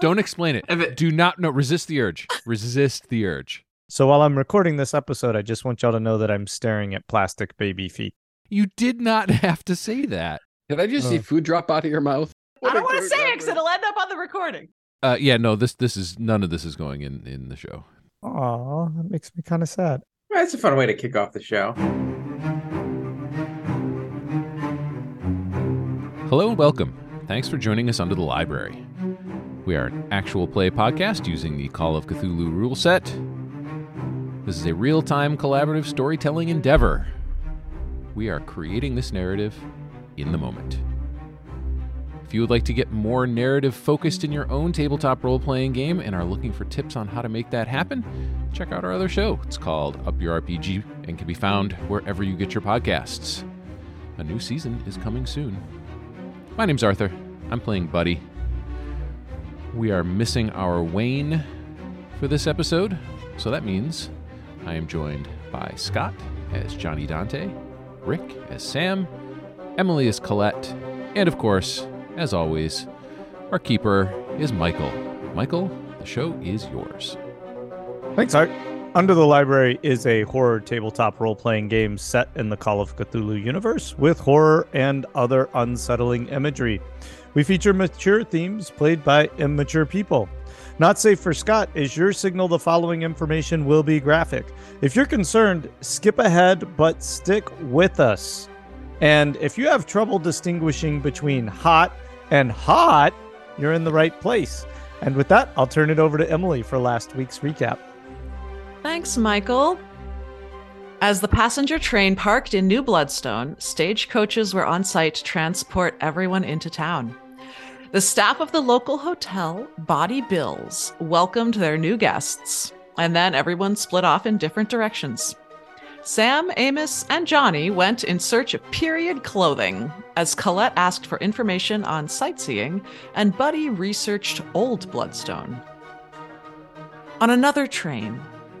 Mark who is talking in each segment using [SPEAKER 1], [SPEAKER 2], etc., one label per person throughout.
[SPEAKER 1] Don't explain it.
[SPEAKER 2] It-
[SPEAKER 1] Do not no resist the urge. Resist the urge.
[SPEAKER 3] So while I'm recording this episode, I just want y'all to know that I'm staring at plastic baby feet.
[SPEAKER 1] You did not have to say that.
[SPEAKER 4] Did I just see
[SPEAKER 3] Oh.
[SPEAKER 4] food drop out of your mouth?
[SPEAKER 5] I don't want to say it because it'll end up on the recording.
[SPEAKER 1] Uh, yeah, no. This this is none of this is going in in the show.
[SPEAKER 3] Aw, that makes me kind of sad.
[SPEAKER 2] That's a fun way to kick off the show.
[SPEAKER 1] Hello and welcome. Thanks for joining us under the library. We are an actual play podcast using the Call of Cthulhu rule set. This is a real time collaborative storytelling endeavor. We are creating this narrative in the moment. If you would like to get more narrative focused in your own tabletop role playing game and are looking for tips on how to make that happen, check out our other show. It's called Up Your RPG and can be found wherever you get your podcasts. A new season is coming soon. My name's Arthur. I'm playing Buddy. We are missing our Wayne for this episode, so that means I am joined by Scott as Johnny Dante, Rick as Sam, Emily as Colette, and of course, as always, our keeper is Michael. Michael, the show is yours.
[SPEAKER 3] Thanks, Art. Under the Library is a horror tabletop role playing game set in the Call of Cthulhu universe with horror and other unsettling imagery. We feature mature themes played by immature people. Not safe for Scott is your signal the following information will be graphic. If you're concerned, skip ahead but stick with us. And if you have trouble distinguishing between hot and hot, you're in the right place. And with that, I'll turn it over to Emily for last week's recap.
[SPEAKER 5] Thanks, Michael. As the passenger train parked in New Bloodstone, stagecoaches were on site to transport everyone into town. The staff of the local hotel, Body Bills, welcomed their new guests, and then everyone split off in different directions. Sam, Amos, and Johnny went in search of period clothing as Colette asked for information on sightseeing, and Buddy researched Old Bloodstone. On another train,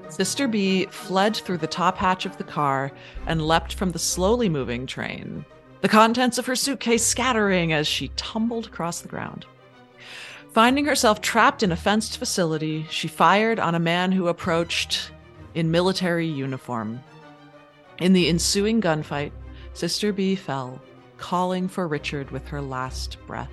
[SPEAKER 5] Sister B fled through the top hatch of the car and leapt from the slowly moving train, the contents of her suitcase scattering as she tumbled across the ground. Finding herself trapped in a fenced facility, she fired on a man who approached in military uniform. In the ensuing gunfight, Sister B fell, calling for Richard with her last breath.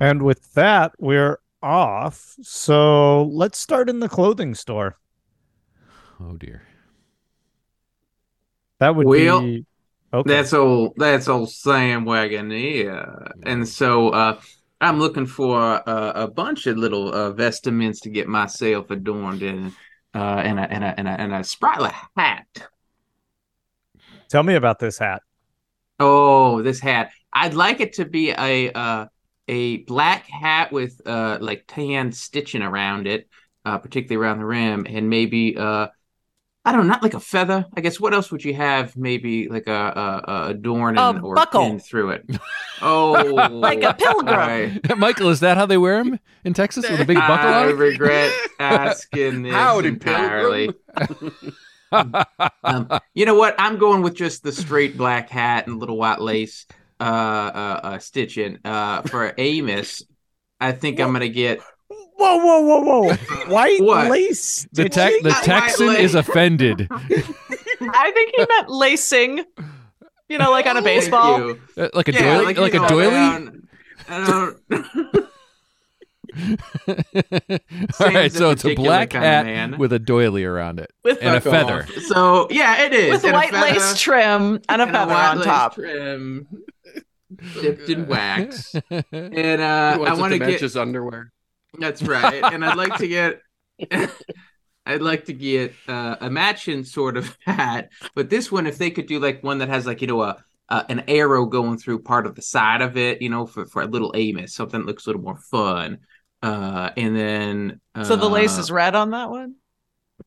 [SPEAKER 3] And with that, we're off. So let's start in the clothing store.
[SPEAKER 1] Oh dear.
[SPEAKER 3] That would
[SPEAKER 2] Well,
[SPEAKER 3] be okay.
[SPEAKER 2] That's old. That's old Sam Wagoneer. And so uh, I'm looking for uh, a bunch of little uh, vestments to get myself adorned in, uh, and a and a and a, and a sprightly hat.
[SPEAKER 3] Tell me about this hat.
[SPEAKER 2] Oh, this hat! I'd like it to be a uh, a black hat with uh, like tan stitching around it, uh, particularly around the rim, and maybe uh, I don't know, not like a feather. I guess what else would you have? Maybe like a a, a adorn
[SPEAKER 5] A
[SPEAKER 2] or
[SPEAKER 5] buckle.
[SPEAKER 2] pin through it. Oh,
[SPEAKER 5] Like a pilgrim.
[SPEAKER 2] I,
[SPEAKER 1] Michael, is that how they wear them in Texas with a big buckle
[SPEAKER 2] I
[SPEAKER 1] on? it?
[SPEAKER 2] regret asking this
[SPEAKER 4] Howdy,
[SPEAKER 2] entirely. Um, you know what? I'm going with just the straight black hat and little white lace uh, uh, uh, stitching. Uh, for Amos, I think I'm gonna get.
[SPEAKER 3] Whoa, whoa, whoa, whoa. White
[SPEAKER 2] What?
[SPEAKER 3] lace.
[SPEAKER 1] The, te- the Texan is offended.
[SPEAKER 5] I think he meant lacing, you know, like on a baseball.
[SPEAKER 1] Uh, like a
[SPEAKER 2] Yeah,
[SPEAKER 1] doily,
[SPEAKER 2] like,
[SPEAKER 1] like,
[SPEAKER 2] you
[SPEAKER 1] a doily.
[SPEAKER 2] around- I don't.
[SPEAKER 1] All so it's a black hat
[SPEAKER 2] man.
[SPEAKER 1] with a doily around it
[SPEAKER 5] With,
[SPEAKER 1] and a
[SPEAKER 4] Fuck
[SPEAKER 1] feather.
[SPEAKER 4] off.
[SPEAKER 2] so yeah, it is
[SPEAKER 5] with
[SPEAKER 2] and a
[SPEAKER 5] white
[SPEAKER 2] feather
[SPEAKER 5] lace trim and a
[SPEAKER 2] and
[SPEAKER 5] feather
[SPEAKER 2] white
[SPEAKER 5] on
[SPEAKER 2] lace
[SPEAKER 5] top.
[SPEAKER 2] trim, dipped in wax. And uh, I want to
[SPEAKER 4] to match
[SPEAKER 2] get.
[SPEAKER 4] his underwear.
[SPEAKER 2] That's right. And I'd like to get I'd like to get uh, a matching sort of hat, but this one, if they could do like one that has like you know a uh, an arrow going through part of the side of it, you know, for for a little Amos, something that looks a little more fun. Uh, and then uh,
[SPEAKER 5] So the lace is red on that one.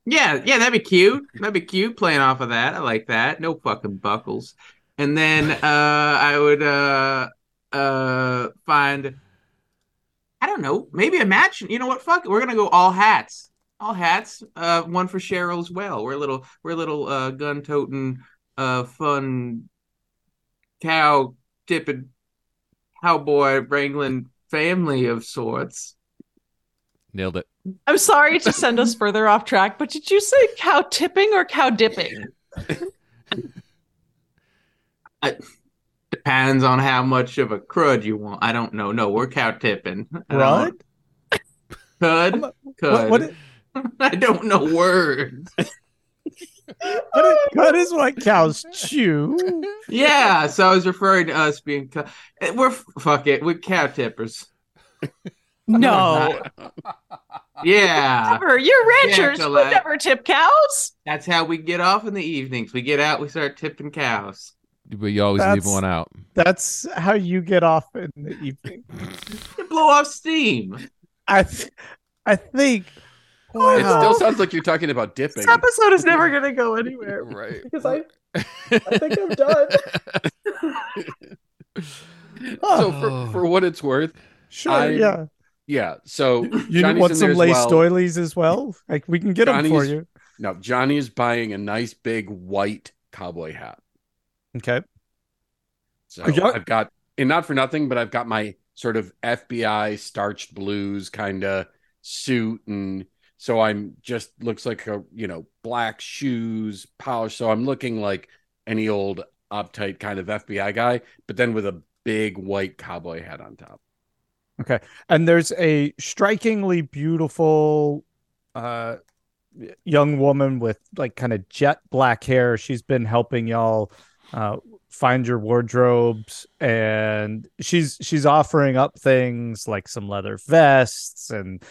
[SPEAKER 2] yeah, yeah, that'd be cute. That'd be cute playing off of that. I like that. No fucking buckles. And then uh I would uh uh find I don't know, maybe a match. You know what? Fuck it. We're gonna go all hats. All hats. Uh one for Cheryl as well. We're a little we're a little uh gun toting a fun cow tipping cowboy wrangling family of sorts.
[SPEAKER 1] Nailed it.
[SPEAKER 5] I'm sorry to send us further off track, but did you say cow tipping or cow dipping?
[SPEAKER 2] It depends on how much of a crud you want. I don't know. No, we're cow tipping. I
[SPEAKER 3] What?
[SPEAKER 2] don't- Cud.
[SPEAKER 3] What,
[SPEAKER 2] Cud. I don't know words.
[SPEAKER 3] what, is, what is what cows chew?
[SPEAKER 2] Yeah, so I was referring to us being. Co- eh, we're fuck it. We're cow tippers.
[SPEAKER 5] No.
[SPEAKER 2] Yeah,
[SPEAKER 5] Never. You're ranchers.
[SPEAKER 2] Yeah,
[SPEAKER 5] you
[SPEAKER 2] Colette.
[SPEAKER 5] never tip cows.
[SPEAKER 2] that's how we get off in the evenings. We get out. We start tipping cows.
[SPEAKER 1] But you always
[SPEAKER 3] That's-
[SPEAKER 1] leave one out.
[SPEAKER 3] That's how you get off in the evening.
[SPEAKER 2] We blow off steam.
[SPEAKER 3] I, th- I think.
[SPEAKER 4] Oh, it
[SPEAKER 3] Wow.
[SPEAKER 4] still sounds like you're talking about dipping.
[SPEAKER 5] This episode is never going to go anywhere
[SPEAKER 4] Right.
[SPEAKER 5] because I, I think I'm done.
[SPEAKER 4] So for, for what it's worth,
[SPEAKER 3] sure,
[SPEAKER 4] I-
[SPEAKER 3] yeah.
[SPEAKER 4] yeah. So
[SPEAKER 3] You
[SPEAKER 4] Johnny's
[SPEAKER 3] want
[SPEAKER 4] in
[SPEAKER 3] some lace
[SPEAKER 4] well.
[SPEAKER 3] doilies as well? Like we can get them for
[SPEAKER 4] Johnny's-
[SPEAKER 3] you.
[SPEAKER 4] No, Johnny is buying a nice big white cowboy hat.
[SPEAKER 3] Okay.
[SPEAKER 4] So I've got, and not for nothing, but I've got my sort of FBI starched blues kind of suit, and so I'm just looks like a you know black shoes, polish. So I'm looking like any old uptight kind of FBI guy, but then with a big white cowboy hat on top. Okay.
[SPEAKER 3] And there's a strikingly beautiful uh young woman with like kind of jet black hair. She's been helping y'all uh find your wardrobes and she's she's offering up things like some leather vests and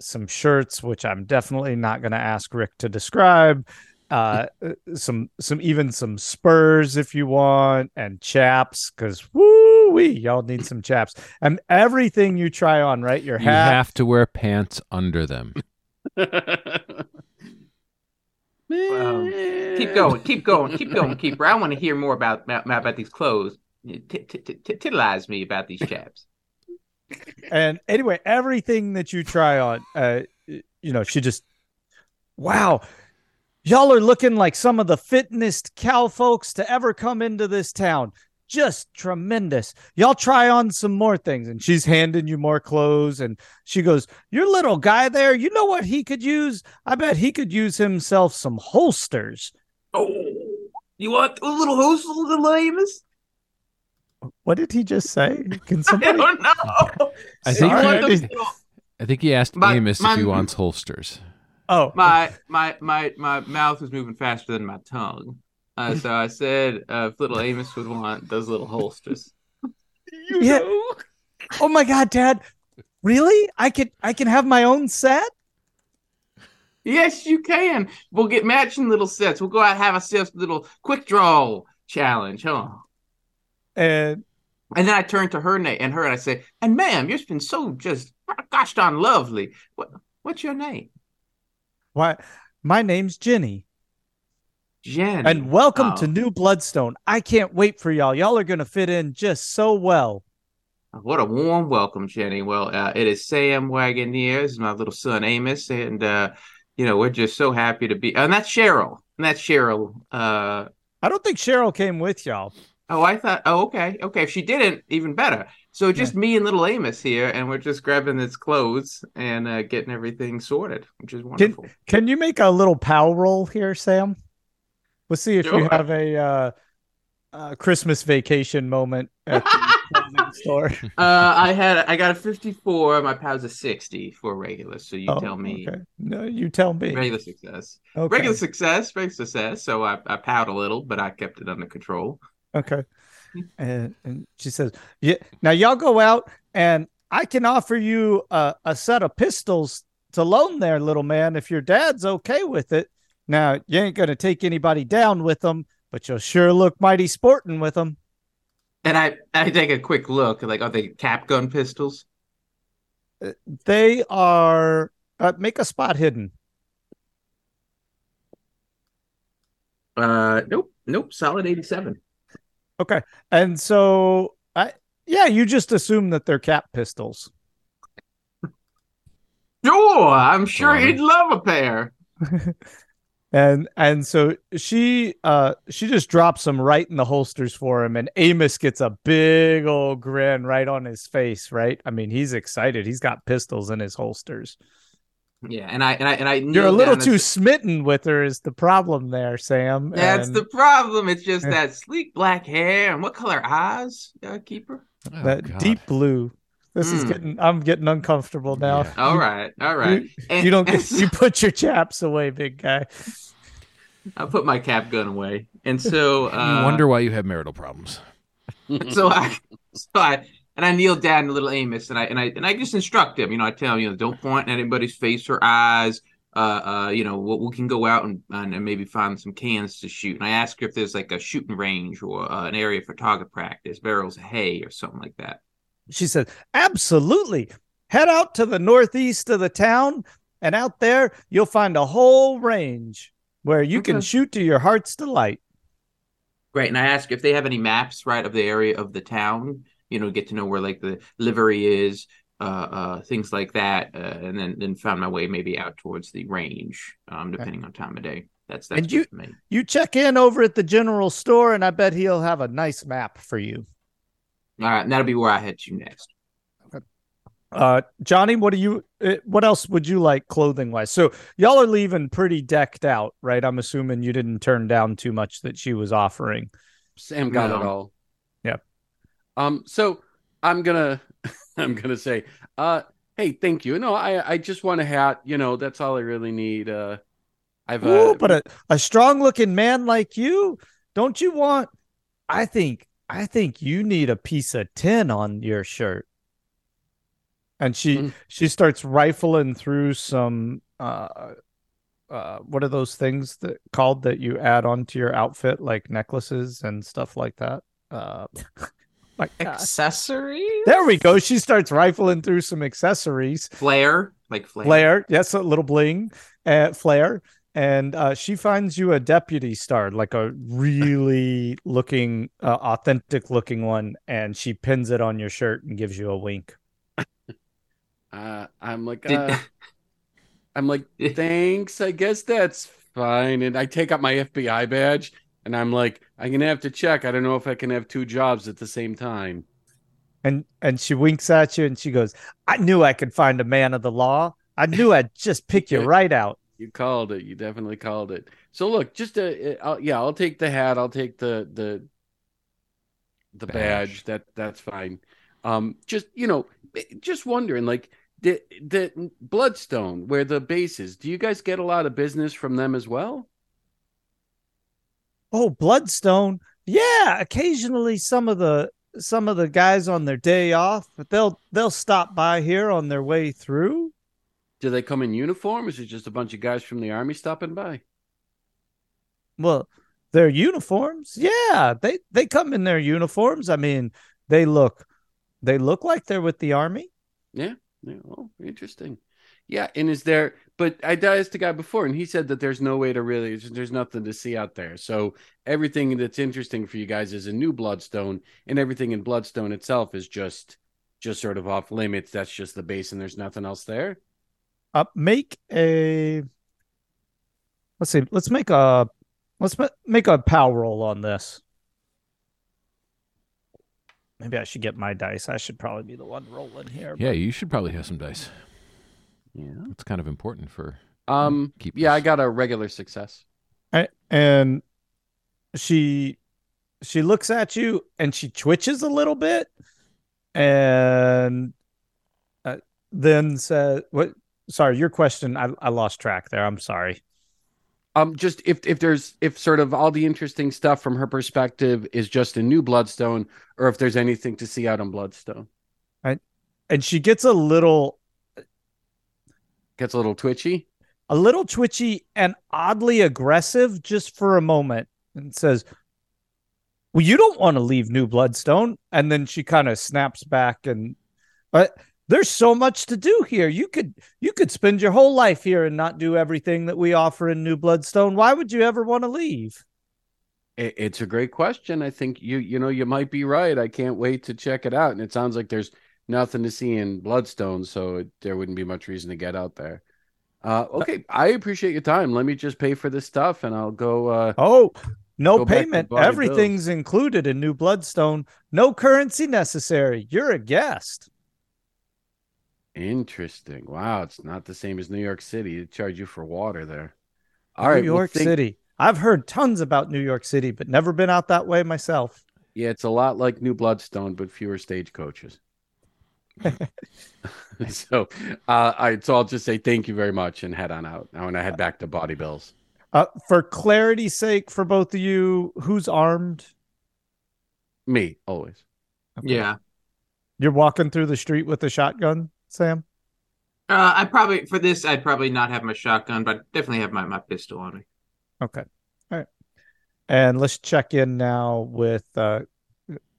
[SPEAKER 3] some shirts which I'm definitely not going to ask Rick to describe. Uh some some even some spurs if you want and chaps cuz woo wee y'all need some chaps. And everything you try on right? Your
[SPEAKER 1] You have to wear pants under them.
[SPEAKER 2] Um, keep going, keep going, keep going, keep. I want to hear more about about, about these clothes. T- t- t- t- me about these chaps.
[SPEAKER 3] and anyway everything that you try on uh you know she just wow y'all are looking like some of the fittest cow folks to ever come into this town just tremendous y'all try on some more things and she's handing you more clothes and she goes your little guy there you know what he could use i bet he could use himself some holsters
[SPEAKER 2] Oh, you want a little host, a little Amos?
[SPEAKER 3] what did he just say can somebody?
[SPEAKER 2] I
[SPEAKER 3] somebody
[SPEAKER 2] don't know.
[SPEAKER 1] I think
[SPEAKER 2] You
[SPEAKER 3] Sorry, I
[SPEAKER 2] the
[SPEAKER 3] didn't-
[SPEAKER 2] little-
[SPEAKER 1] I think he asked
[SPEAKER 2] My-
[SPEAKER 1] Amos
[SPEAKER 2] my-
[SPEAKER 1] if he wants holsters.
[SPEAKER 3] oh
[SPEAKER 2] my my my my mouth was moving faster than my tongue. Uh, so I said, uh, if little Amos would want those little holsters.
[SPEAKER 3] yeah oh my god dad really i could i can have my own set
[SPEAKER 2] Yes, you can. We'll get matching little sets. We'll go out and have ourselves a little quick draw challenge, huh?
[SPEAKER 3] and
[SPEAKER 2] And then I turn to her na- and her and I say, "And ma'am, you've been so just gosh darn lovely. What what's your name?"
[SPEAKER 3] Why? My name's Jenny,
[SPEAKER 2] Jenny.
[SPEAKER 3] and welcome
[SPEAKER 2] Oh.
[SPEAKER 3] to New Bloodstone. I can't wait for y'all. Y'all are gonna fit in just so well.
[SPEAKER 2] What a warm welcome, Jenny. Well, uh, it is Sam Wagoneer. This is my little son Amos, and uh, you know we're just so happy to be. And that's Cheryl. And that's Cheryl. Uh,
[SPEAKER 3] I don't think Cheryl came with y'all.
[SPEAKER 2] oh, I thought. Oh, okay, okay. If she didn't, even better. So just me and little Amos here, and we're just grabbing his clothes and uh, getting everything sorted, which is wonderful.
[SPEAKER 3] Can you make a little pow roll here, Sam? Let's see if you
[SPEAKER 2] Sure.
[SPEAKER 3] have a uh, uh, Christmas vacation moment at the store.
[SPEAKER 2] Uh, I had I got a 54. My pal's a 60 for regular. So you
[SPEAKER 3] Oh,
[SPEAKER 2] tell me
[SPEAKER 3] Okay. No, you tell me.
[SPEAKER 2] regular success.
[SPEAKER 3] Okay.
[SPEAKER 2] Regular success, regular success. So I I powed a little, but I kept it under control.
[SPEAKER 3] Okay. And, and she says, "Yeah, now y'all go out, and I can offer you a, a set of pistols to loan there, little man, if your dad's okay with it. Now you ain't gonna take anybody down with them, but you'll sure look mighty sporting with them.
[SPEAKER 2] And I I take a quick look, like are they cap gun pistols?
[SPEAKER 3] They are. Uh, make a spot hidden.
[SPEAKER 2] Uh, nope, nope. Solid 87.
[SPEAKER 3] Okay, and so I, yeah, you just assume that they're cap pistols.
[SPEAKER 2] Sure, I'm sure
[SPEAKER 1] Alright.
[SPEAKER 2] he'd love a pair.
[SPEAKER 3] and and so she uh she just drops them right in the holsters for him and amos gets a big old grin right on his face right i mean he's excited he's got pistols in his holsters
[SPEAKER 2] Yeah, and I and I and I
[SPEAKER 3] you're a little too
[SPEAKER 2] and-
[SPEAKER 3] smitten with her is the problem there sam
[SPEAKER 2] That's
[SPEAKER 3] and
[SPEAKER 2] the problem. It's just that sleek black hair and what color eyes, uh, keeper?
[SPEAKER 1] Oh,
[SPEAKER 3] that
[SPEAKER 1] God.
[SPEAKER 3] deep blue this is
[SPEAKER 2] Mm.
[SPEAKER 3] getting i'm getting uncomfortable now
[SPEAKER 1] Yeah.
[SPEAKER 2] All right, all right.
[SPEAKER 3] you,
[SPEAKER 2] And-
[SPEAKER 3] you don't get
[SPEAKER 2] so-
[SPEAKER 3] you put your chaps away big guy
[SPEAKER 2] I put my cap gun away, and so uh,
[SPEAKER 1] you wonder why you have marital problems.
[SPEAKER 2] so I, so I, and I kneel down to little Amos, and I and I and I just instruct him. You know, I tell him, you know, don't point at anybody's face or eyes. Uh, uh, you know, we, we can go out and, and and maybe find some cans to shoot. And I ask her if there's like a shooting range or uh, an area for target practice, barrels of hay or something like that.
[SPEAKER 3] She said, Absolutely. Head out to the northeast of the town, and out there you'll find a whole range where you can shoot to your heart's delight.
[SPEAKER 2] Great. And I ask if they have any maps, right, of the area of the town. You know, get to know where like the livery is, uh, uh, things like that, uh, and then then found my way maybe out towards the range, um, depending on time of day. That's that's
[SPEAKER 3] And you-
[SPEAKER 2] for me.
[SPEAKER 3] You check in over at the general store, and I bet he'll have a nice map for you.
[SPEAKER 2] All right, and that'll be where I head to next.
[SPEAKER 3] Uh, Johnny, what do you? uh, What else would you like clothing wise? So y'all are leaving pretty decked out, right? I'm assuming you didn't turn down too much that she was offering.
[SPEAKER 4] Sam got it all.
[SPEAKER 3] Yep.
[SPEAKER 4] Um. So I'm gonna I'm gonna say, uh, hey, thank you. No, I I just want a hat. You know, that's all I really need. Uh, I've uh,
[SPEAKER 3] but a, a strong looking man like you, don't you want? I think I think you need a piece of tin on your shirt. And she
[SPEAKER 4] Mm.
[SPEAKER 3] she starts rifling through some uh uh what are those things that called that you add onto your outfit like necklaces and stuff like that. Uh my God.
[SPEAKER 5] Accessories?
[SPEAKER 3] There we go. She starts rifling through some accessories.
[SPEAKER 2] Flare, like flare.
[SPEAKER 3] Flare, yes, a little bling, uh, flare, and uh, she finds you a deputy star, like a really looking, uh, authentic looking one, and she pins it on your shirt and gives you a wink.
[SPEAKER 4] uh, I'm like,
[SPEAKER 2] Did-
[SPEAKER 4] uh, I'm like, thanks. I guess that's fine. And I take out my FBI badge, and I'm like, I'm gonna have to check. I don't know if I can have two jobs at the same time.
[SPEAKER 3] And and she winks at you, and she goes, "I knew I could find a man of the law. I knew I'd just pick you right out."
[SPEAKER 4] You called it. You definitely called it. So look, just a, I'll, yeah, I'll take the hat. I'll take the the the badge.
[SPEAKER 1] Badge.
[SPEAKER 4] That that's fine. Um, just you know, just wondering, like the the Bloodstone, where the base is. Do you guys get a lot of business from them as well?
[SPEAKER 3] Oh, Bloodstone. Yeah, occasionally some of the some of the guys on their day off, but they'll they'll stop by here on their way through.
[SPEAKER 4] Do they come in uniform? Is it just a bunch of guys from the army stopping by?
[SPEAKER 3] Well, their uniforms, yeah, they they come in their uniforms. I mean, they look they look like they're with the army.
[SPEAKER 4] Yeah. Oh, interesting. Yeah, and is there? But I asked the guy before, and he said that there's no way to really. There's nothing to see out there. So everything that's interesting for you guys is a new Bloodstone, and everything in Bloodstone itself is just, just sort of off limits. That's just the base, and there's nothing else there.
[SPEAKER 3] Uh, make a let's see, let's make a let's make a power roll on this. Maybe I should get my dice. I should probably be the one rolling here.
[SPEAKER 1] Yeah, you should probably have some dice.
[SPEAKER 4] Yeah.
[SPEAKER 1] It's kind of important for
[SPEAKER 4] Um.
[SPEAKER 1] keep.
[SPEAKER 4] Yeah, I got a regular success.
[SPEAKER 3] A- and she she looks at you and she twitches a little bit and uh, then says what sorry your question I, I lost track there. I'm sorry.
[SPEAKER 4] Um, just if if there's if sort of all the interesting stuff from her perspective is just a new Bloodstone, or if there's anything to see out on Bloodstone,
[SPEAKER 3] and she gets a little
[SPEAKER 4] gets a little twitchy.
[SPEAKER 3] a little twitchy and oddly aggressive just for a moment and says well you don't want to leave new bloodstone. And then she kind of snaps back and but there's so much to do here you could you could spend your whole life here and not do everything that we offer in new bloodstone why would you ever want to leave
[SPEAKER 4] it's a great question. I think you you know you might be right. I can't wait to check it out. And it sounds like there's nothing to see in Bloodstone, so it, there wouldn't be much reason to get out there. Uh, okay, I appreciate your time. Let me just pay for this stuff, and I'll go. Uh,
[SPEAKER 3] Oh, no payment. Everything's included in New Bloodstone. No currency necessary. You're a guest.
[SPEAKER 4] Interesting. Wow, it's not the same as New York City. They charge you for water there. All
[SPEAKER 3] New
[SPEAKER 4] right, well,
[SPEAKER 3] York
[SPEAKER 4] think-
[SPEAKER 3] City. I've heard tons about New York City, but never been out that way myself.
[SPEAKER 4] Yeah, it's a lot like New Bloodstone, but fewer stagecoaches. so, uh, I so I'll just say thank you very much and head on out. I want to head back to Body Bills.
[SPEAKER 3] Uh, for clarity's sake, for both of you, who's armed?
[SPEAKER 4] Me always.
[SPEAKER 2] Yeah.
[SPEAKER 3] You're walking through the street with a shotgun, Sam?
[SPEAKER 2] Uh, I probably for this I'd probably not have my shotgun, but definitely have my, my pistol on me.
[SPEAKER 3] Okay. All right. And let's check in now with uh,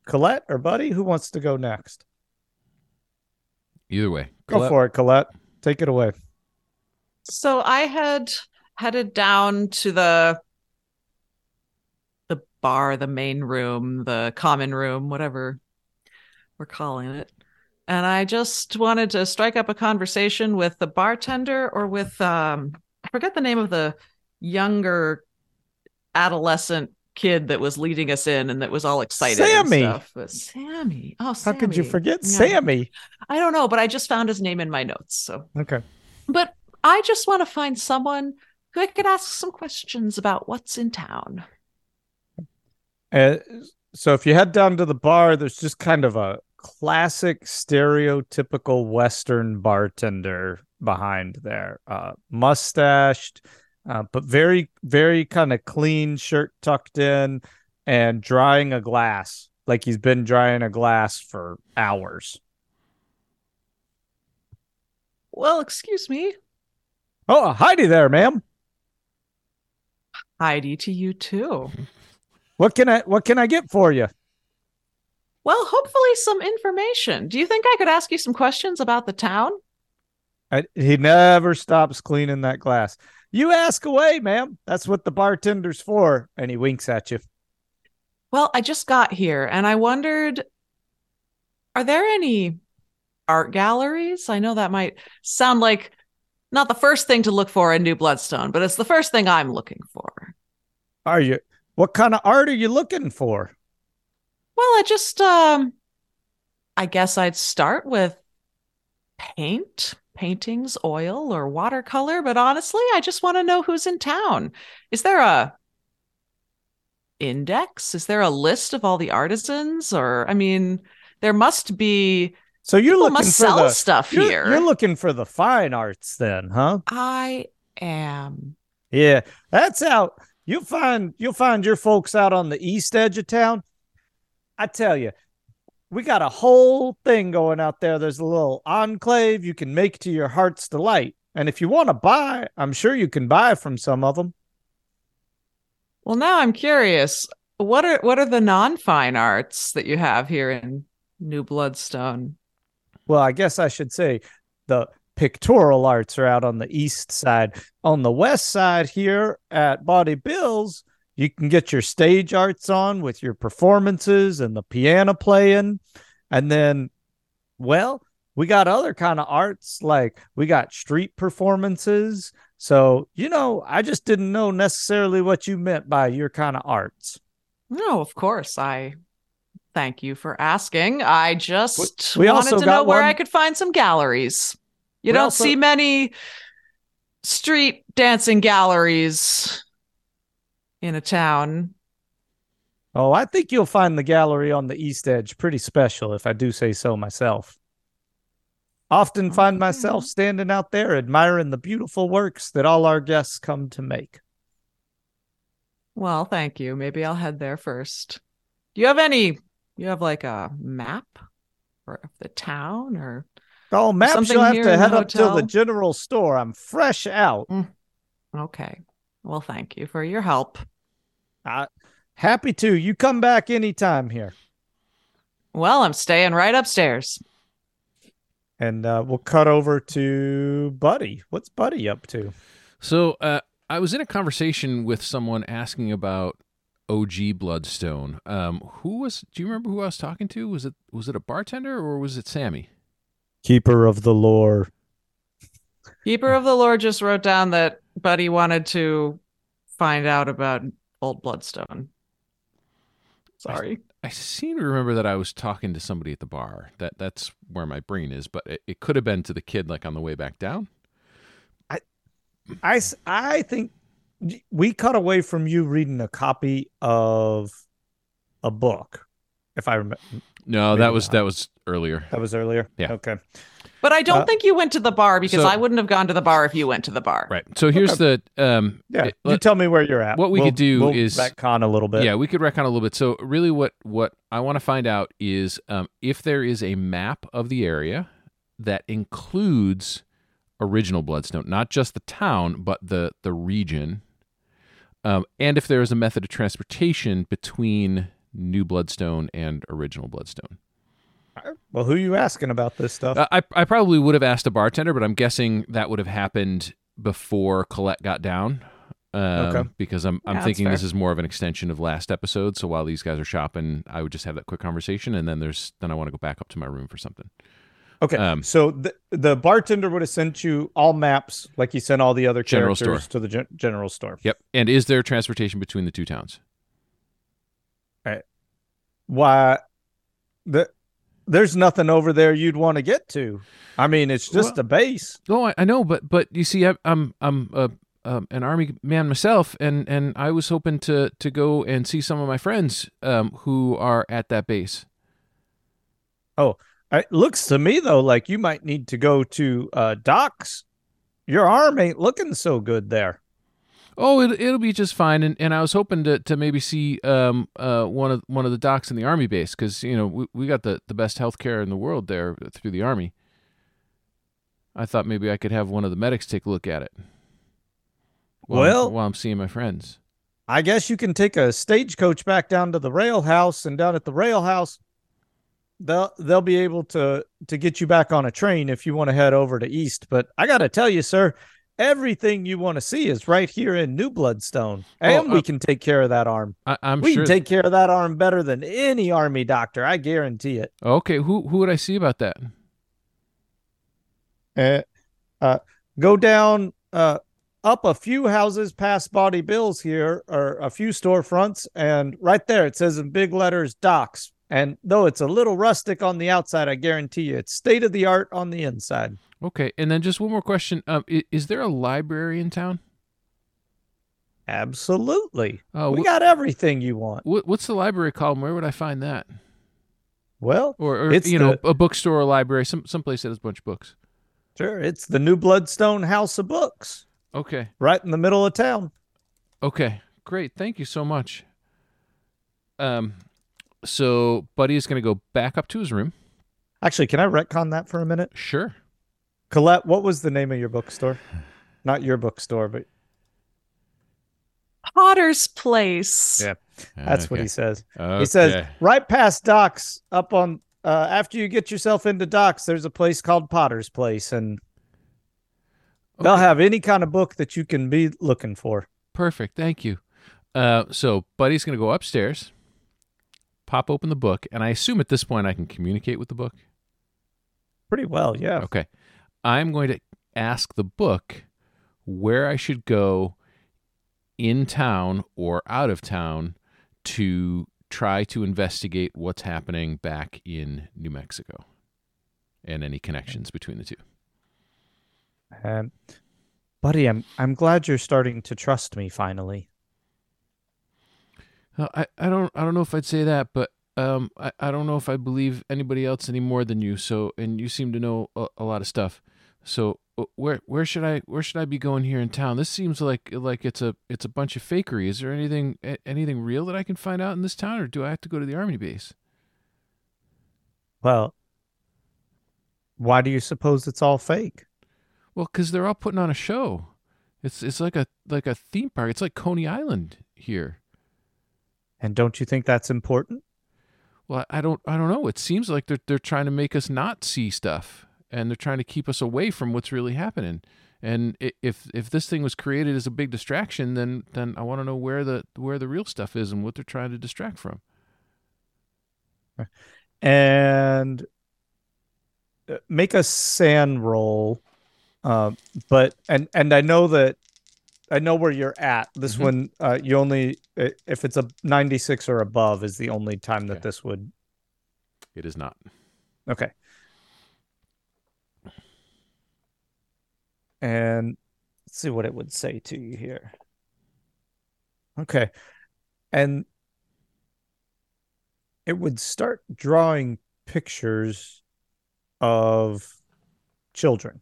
[SPEAKER 3] Colette or Buddy. Who wants to go next?
[SPEAKER 1] Either way,
[SPEAKER 3] Go for it, Colette. Take it away.
[SPEAKER 5] So I had headed down to the the bar, the main room, the common room, whatever we're calling it. And I just wanted to strike up a conversation with the bartender or with um I forget the name of the younger adolescent kid that was leading us in and that was all excited. and
[SPEAKER 3] Sammy.
[SPEAKER 5] Sammy. Oh, Sammy.
[SPEAKER 3] How could you forget
[SPEAKER 5] Yeah.
[SPEAKER 3] Sammy?
[SPEAKER 5] I don't know, but I just found his name in my notes. So
[SPEAKER 3] Okay.
[SPEAKER 5] but I just want to find someone who I could ask some questions about what's in town.
[SPEAKER 3] Uh, so if you head down to the bar, there's just kind of a classic stereotypical Western bartender behind there, uh, mustached, uh, but very, very kind of clean shirt tucked in and drying a glass like he's been drying a glass for hours.
[SPEAKER 5] Well, excuse me.
[SPEAKER 3] Oh, Howdy there, ma'am.
[SPEAKER 5] Howdy to you too.
[SPEAKER 3] What can I what can I get for you?
[SPEAKER 5] Well, hopefully some information. Do you think I could ask you some questions about the town?
[SPEAKER 3] I, he never stops cleaning that glass. You ask away, ma'am. That's what the bartender's for. And he winks at you.
[SPEAKER 5] Well, I just got here and I wondered are there any art galleries? I know that might sound like not the first thing to look for in New Bloodstone, but it's the first thing I'm looking for.
[SPEAKER 3] Are you? What kind of art are you looking for?
[SPEAKER 5] Well, I just um I guess I'd start with paint, paintings, oil or watercolor, but honestly, I just want to know who's in town. Is there a index? Is there a list of all the artisans or I mean, there must be
[SPEAKER 3] So you're looking
[SPEAKER 5] must
[SPEAKER 3] for
[SPEAKER 5] sell
[SPEAKER 3] the
[SPEAKER 5] stuff
[SPEAKER 3] you're,
[SPEAKER 5] here.
[SPEAKER 3] you're looking for the fine arts, then, huh?
[SPEAKER 5] I am.
[SPEAKER 3] Yeah, that's out. You'll find you'll find your folks out on the east edge of town. I tell you, we got a whole thing going out there. There's a little enclave you can make to your heart's delight, and if you want to buy, I'm sure you can buy from some of them.
[SPEAKER 5] Well, now I'm curious. What are what are the non-fine arts that you have here in New Bloodstone?
[SPEAKER 3] Well, I guess I should say the pictorial arts are out on the east side. On the west side here at Body Bills, you can get your stage arts on with your performances and the piano playing. And then, well, we got other kind of arts like we got street performances. So, you know, I just didn't know necessarily what you meant by your kind of arts.
[SPEAKER 5] No, of course. I thank you for asking. I just
[SPEAKER 3] We
[SPEAKER 5] wanted to know where
[SPEAKER 3] one-
[SPEAKER 5] I could find some galleries. You
[SPEAKER 3] We
[SPEAKER 5] don't
[SPEAKER 3] also-
[SPEAKER 5] see many street dancing galleries in a town.
[SPEAKER 3] Oh, I think you'll find the gallery on the East Edge pretty special, if I do say so myself. Often find myself standing out there admiring the beautiful works that all our guests come to make.
[SPEAKER 5] Well, thank you. Maybe I'll head there first. Do you have any you have like a map or of the town or
[SPEAKER 3] Oh, maps, you'll have to head up to the general store. I'm fresh out. Mm.
[SPEAKER 5] okay. Well, thank you for your help.
[SPEAKER 3] I, happy to. You come back anytime here.
[SPEAKER 5] Well, I'm staying right upstairs.
[SPEAKER 3] And uh, we'll cut over to Buddy. What's Buddy up to?
[SPEAKER 1] So uh, I was in a conversation with someone asking about OG Bloodstone. Um, who was? Do you remember who I was talking to? Was it was it a bartender or was it Sammy?
[SPEAKER 3] Keeper of the lore.
[SPEAKER 5] Keeper of the lore just wrote down that Buddy wanted to find out about Old Bloodstone. Sorry.
[SPEAKER 1] I seem to remember that I was talking to somebody at the bar. That that's where my brain is, but it, it could have been to the kid like on the way back down.
[SPEAKER 3] I I I think we cut away from you reading a copy of a book. If I remember,
[SPEAKER 1] No, that was
[SPEAKER 3] not.
[SPEAKER 1] that was earlier.
[SPEAKER 3] that was earlier.
[SPEAKER 1] Yeah.
[SPEAKER 3] Okay.
[SPEAKER 5] But I don't
[SPEAKER 3] Uh,
[SPEAKER 5] think you went to the bar because
[SPEAKER 1] so-
[SPEAKER 5] I wouldn't have gone to the bar if you went to the bar.
[SPEAKER 1] Right. So here's the um
[SPEAKER 3] Yeah.
[SPEAKER 1] it-
[SPEAKER 3] you tell me where you're at.
[SPEAKER 1] what we
[SPEAKER 3] We'll-
[SPEAKER 1] could do
[SPEAKER 3] we'll
[SPEAKER 1] is-
[SPEAKER 3] retcon a little bit.
[SPEAKER 1] Yeah, we could retcon a little bit. So really, what what I want to find out is um, if there is a map of the area that includes original Bloodstone, not just the town, but the the region, um, and if there is a method of transportation between New Bloodstone and original Bloodstone.
[SPEAKER 3] Well, who are you asking about this stuff?
[SPEAKER 1] Uh, I I probably would have asked a bartender, but I'm guessing that would have happened before Colette got down. Um,
[SPEAKER 3] Okay.
[SPEAKER 1] Because I'm I'm
[SPEAKER 5] Yeah,
[SPEAKER 1] thinking this is more of an extension of last episode. So while these guys are shopping, I would just have that quick conversation, and then there's then I want to go back up to my room for something.
[SPEAKER 3] okay.
[SPEAKER 1] um,
[SPEAKER 3] so the the bartender would have sent you all maps, like he sent all the other
[SPEAKER 1] General
[SPEAKER 3] characters
[SPEAKER 1] store.
[SPEAKER 3] to the gen- general store.
[SPEAKER 1] Yep. And is there transportation between the two towns?
[SPEAKER 3] Why? The there's nothing over there you'd want to get to. I mean, it's just
[SPEAKER 1] Well-
[SPEAKER 3] a base.
[SPEAKER 1] No, I, I know, but but you see, I, I'm I'm uh, um, an army man myself, and and I was hoping to to go and see some of my friends um, who are at that base.
[SPEAKER 3] Oh, it looks to me though like you might need to go to uh docks. Your arm ain't looking so good there.
[SPEAKER 1] Oh, it, it'll be just fine. And, and I was hoping to, to maybe see um uh one of one of the docs in the army base because you know we, we got the, the best health care in the world there through the army. I thought maybe I could have one of the medics take a look at it. While I'm-
[SPEAKER 3] Well-
[SPEAKER 1] while I'm seeing my friends.
[SPEAKER 3] I guess you can take a stagecoach back down to the rail house and down at the rail house they'll they'll be able to to get you back on a train if you want to head over to east. But I got to tell you, sir, everything you want to see is right here in New Bloodstone, and
[SPEAKER 1] uh,
[SPEAKER 3] we can take care of that arm.
[SPEAKER 1] I, I'm
[SPEAKER 3] we
[SPEAKER 1] sure.
[SPEAKER 3] can take care of that arm better than any army doctor. I guarantee it.
[SPEAKER 1] okay, who who would I see about that?
[SPEAKER 3] Uh, uh, go down, uh, up a few houses past Body Bills here, or a few storefronts, and right there it says in big letters "Docks." And though it's a little rustic on the outside, I guarantee you it's state of the art on the inside.
[SPEAKER 1] Okay, and then just one more question. Um, is, is there a library in town?
[SPEAKER 3] Absolutely,
[SPEAKER 1] Uh,
[SPEAKER 3] we
[SPEAKER 1] wh-
[SPEAKER 3] got everything you want.
[SPEAKER 1] what, what's the library called? Where would I find that?
[SPEAKER 3] Well,
[SPEAKER 1] Or, or
[SPEAKER 3] It's
[SPEAKER 1] you know, a bookstore or library, some someplace that has a bunch of books.
[SPEAKER 3] sure, it's the New Bloodstone House of Books,
[SPEAKER 1] Okay.
[SPEAKER 3] right in the middle of town.
[SPEAKER 1] Okay, great. Thank you so much. Um, so Buddy is going to go back up to his room.
[SPEAKER 3] Actually, can I retcon that for a minute?
[SPEAKER 1] Sure.
[SPEAKER 3] Colette, what was the name of your bookstore? Not your bookstore, but
[SPEAKER 5] Potter's Place.
[SPEAKER 3] Yeah. that's what he says.
[SPEAKER 1] Okay.
[SPEAKER 3] He says right past docks, up on uh, after you get yourself into docks, there's a place called Potter's Place, and they'll have any kind of book that you can be looking for.
[SPEAKER 1] perfect. Thank you. Uh, so Buddy's going to go upstairs, pop open the book, and I assume at this point I can communicate with the book.
[SPEAKER 3] Pretty well, yeah.
[SPEAKER 1] Okay. I'm going to ask the book where I should go in town or out of town to try to investigate what's happening back in New Mexico and any connections between the two.
[SPEAKER 3] Um, buddy, I'm I'm glad you're starting to trust me finally.
[SPEAKER 1] Uh, I, I don't I don't know if I'd say that, but um I, I don't know if I believe anybody else any more than you. So and you seem to know a, a lot of stuff. So uh, where where should I where should I be going here in town? This seems like like it's a it's a bunch of fakery. Is there anything anything real that I can find out in this town, or do I have to go to the army base?
[SPEAKER 3] Well, why do you suppose it's all fake?
[SPEAKER 1] Well, because they're all putting on a show. It's it's like a like a theme park. It's like Coney Island here.
[SPEAKER 3] And don't you think that's important?
[SPEAKER 1] Well, I don't I don't know. It seems like they're they're trying to make us not see stuff and they're trying to keep us away from what's really happening. And if if this thing was created as a big distraction, then then I want to know where the where the real stuff is and what they're trying to distract from.
[SPEAKER 3] And uh, make a SAN roll Um, but and and I know that I know where you're at. This
[SPEAKER 1] Mhm.
[SPEAKER 3] one, uh, you only if it's a 96 or above is the only time that
[SPEAKER 1] Okay.
[SPEAKER 3] this would.
[SPEAKER 1] It is not.
[SPEAKER 3] Okay. And let's see what it would say to you here. Okay. And it would start drawing pictures of children.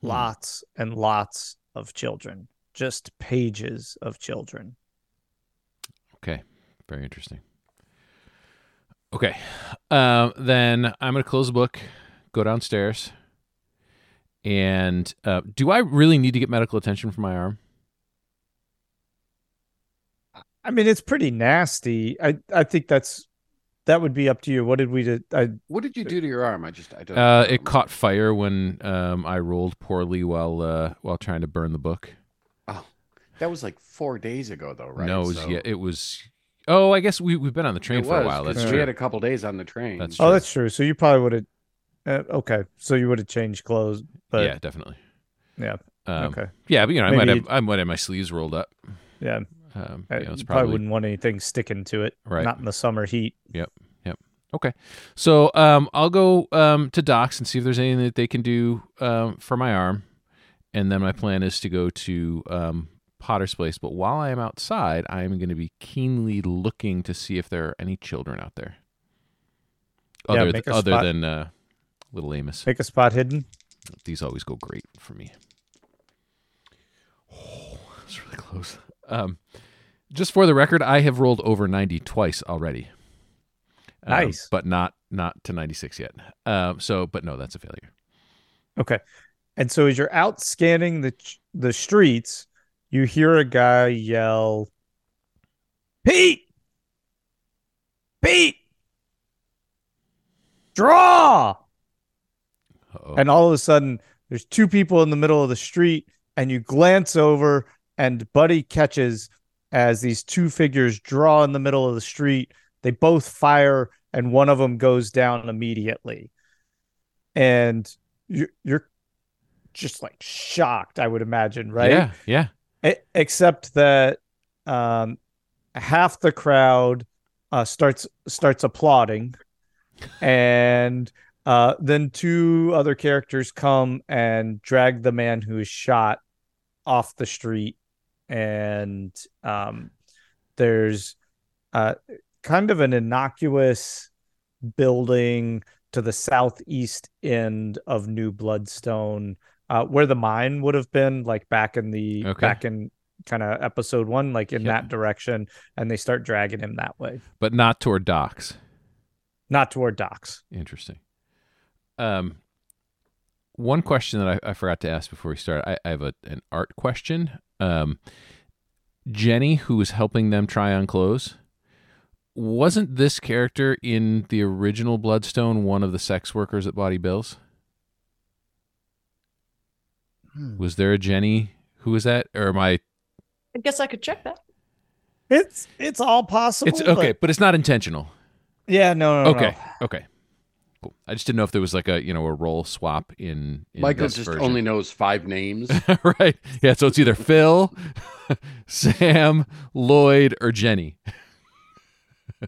[SPEAKER 1] Hmm.
[SPEAKER 3] Lots and lots of children. Just pages of children.
[SPEAKER 1] Okay. Very interesting. Okay. Um, then I'm going to close the book, go downstairs. And uh, do I really need to get medical attention for my arm?
[SPEAKER 3] I mean, it's pretty nasty. I I think that's that would be up to you. What did we do? I
[SPEAKER 4] What did you do to your arm? I just I don't.
[SPEAKER 1] Uh,
[SPEAKER 4] remember.
[SPEAKER 1] it caught fire when um, I rolled poorly while uh, while trying to burn the book.
[SPEAKER 4] Oh, that was like four days ago, though, right?
[SPEAKER 1] No, it was,
[SPEAKER 4] So-
[SPEAKER 1] yeah, it was. Oh, I guess we we've been on the train
[SPEAKER 4] It
[SPEAKER 1] for a
[SPEAKER 4] while.
[SPEAKER 1] while.
[SPEAKER 4] 'cause
[SPEAKER 1] That's
[SPEAKER 4] we had a couple days on the train.
[SPEAKER 1] That's
[SPEAKER 3] oh, that's true. So you probably would have. Uh, okay, so you would have changed clothes, but
[SPEAKER 1] yeah, definitely.
[SPEAKER 3] Yeah.
[SPEAKER 1] Um,
[SPEAKER 3] okay,
[SPEAKER 1] Yeah, but you know, I might
[SPEAKER 3] Maybe-
[SPEAKER 1] have I might have my sleeves rolled up.
[SPEAKER 3] yeah.
[SPEAKER 1] Um,
[SPEAKER 3] Uh,
[SPEAKER 1] you know, it's
[SPEAKER 3] probably,
[SPEAKER 1] probably
[SPEAKER 3] wouldn't want anything sticking to it,
[SPEAKER 1] Right.
[SPEAKER 3] Not in the summer heat. Yep, yep.
[SPEAKER 1] Okay. So um, I'll go um, to Docs and see if there's anything that they can do um, for my arm. And then my plan is to go to um, Potter's Place. But while I am outside, I am going to be keenly looking to see if there are any children out there.
[SPEAKER 3] Yeah,
[SPEAKER 1] Other,
[SPEAKER 3] a
[SPEAKER 1] other
[SPEAKER 3] spot.
[SPEAKER 1] than uh, little Amos.
[SPEAKER 3] Make a spot hidden.
[SPEAKER 1] These always go great for me. Oh, that's really close. Um, just for the record, I have rolled over 90 twice already. Um,
[SPEAKER 3] Nice.
[SPEAKER 1] but not not to 96 yet. Um, so, but no, that's a failure.
[SPEAKER 3] Okay, and so as you're out scanning the the streets, you hear a guy yell, "Pete, Pete, draw!"
[SPEAKER 1] Uh-oh.
[SPEAKER 3] and all of a sudden there's two people in the middle of the street and you glance over and buddy catches as these two figures draw in the middle of the street they both fire and one of them goes down immediately. And you're, you're just like shocked i would imagine right?
[SPEAKER 1] Yeah, yeah.
[SPEAKER 3] E- except that um, half the crowd uh, starts starts applauding, and uh, then two other characters come and drag the man who is shot off the street, and um, there's uh, kind of an innocuous building to the southeast end of New Bloodstone uh, where the mine would have been, like back in the
[SPEAKER 1] Okay.
[SPEAKER 3] back in kind of episode one, like in
[SPEAKER 1] Yeah.
[SPEAKER 3] that direction, and they start dragging him that way,
[SPEAKER 1] But not toward docks.
[SPEAKER 3] not toward docks.
[SPEAKER 1] Interesting. Um, one question that I, I forgot to ask before we start. I, I have a, an art question. Um, Jenny, who was helping them try on clothes, wasn't this character in the original Bloodstone one of the sex workers at Body Bills? Was there a Jenny? Who was that? Or am I?
[SPEAKER 5] I guess I could check that.
[SPEAKER 3] It's it's all possible.
[SPEAKER 1] It's okay,
[SPEAKER 3] but-
[SPEAKER 1] but it's not intentional.
[SPEAKER 3] yeah, no, no,
[SPEAKER 1] okay,
[SPEAKER 3] no.
[SPEAKER 1] okay, cool. I just didn't know if there was like a you know a role swap in, in
[SPEAKER 4] Michael just
[SPEAKER 1] version.
[SPEAKER 4] only knows five names.
[SPEAKER 1] right. Yeah. So it's either Phil, Sam, Lloyd, or Jenny,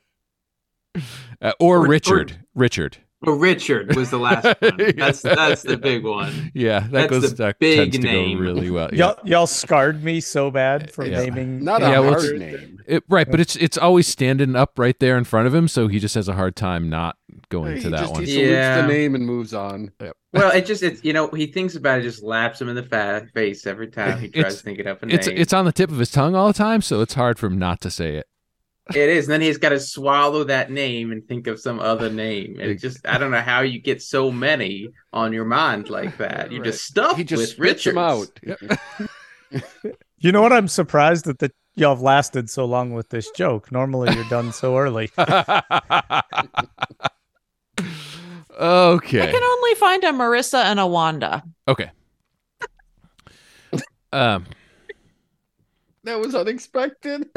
[SPEAKER 1] uh, or,
[SPEAKER 2] Or- or-
[SPEAKER 1] Richard. Richard.
[SPEAKER 2] Oh, Richard was the last one. That's
[SPEAKER 1] Yeah.
[SPEAKER 2] that's the big one.
[SPEAKER 1] Yeah, that
[SPEAKER 2] That's
[SPEAKER 1] goes.
[SPEAKER 2] the
[SPEAKER 1] that
[SPEAKER 2] big
[SPEAKER 1] tends to
[SPEAKER 2] name.
[SPEAKER 1] go really well. Yeah.
[SPEAKER 3] Y'all, y'all scarred me so bad uh, for
[SPEAKER 1] Yeah.
[SPEAKER 3] naming.
[SPEAKER 4] Not
[SPEAKER 1] Yeah,
[SPEAKER 4] a
[SPEAKER 1] well,
[SPEAKER 4] hard
[SPEAKER 1] it's-
[SPEAKER 4] name.
[SPEAKER 1] It- right, but it's it's always standing up right there in front of him, so he just has a hard time not going
[SPEAKER 4] He
[SPEAKER 1] to that
[SPEAKER 4] just
[SPEAKER 1] one.
[SPEAKER 4] he salutes
[SPEAKER 2] Yeah.
[SPEAKER 4] the name and moves on.
[SPEAKER 2] Well, it just it's you know he thinks about it, just laps him in the fa- face every time he tries
[SPEAKER 1] It's-
[SPEAKER 2] thinking up a
[SPEAKER 1] It's
[SPEAKER 2] name.
[SPEAKER 1] it's on the tip of his tongue all the time, so it's hard for him not to say it.
[SPEAKER 2] It is, and then he's got to swallow that name and think of some other name. And it just I don't know how you get so many on your mind like that. You're just stuffed
[SPEAKER 4] He just
[SPEAKER 2] with
[SPEAKER 4] spits them
[SPEAKER 2] Richards.
[SPEAKER 4] out.
[SPEAKER 3] You know what? I'm surprised that the y'all have lasted so long with this joke. Normally, you're done so early.
[SPEAKER 1] okay.
[SPEAKER 5] I can only find a Marissa and a Wanda.
[SPEAKER 1] Okay. Um.
[SPEAKER 4] That was unexpected.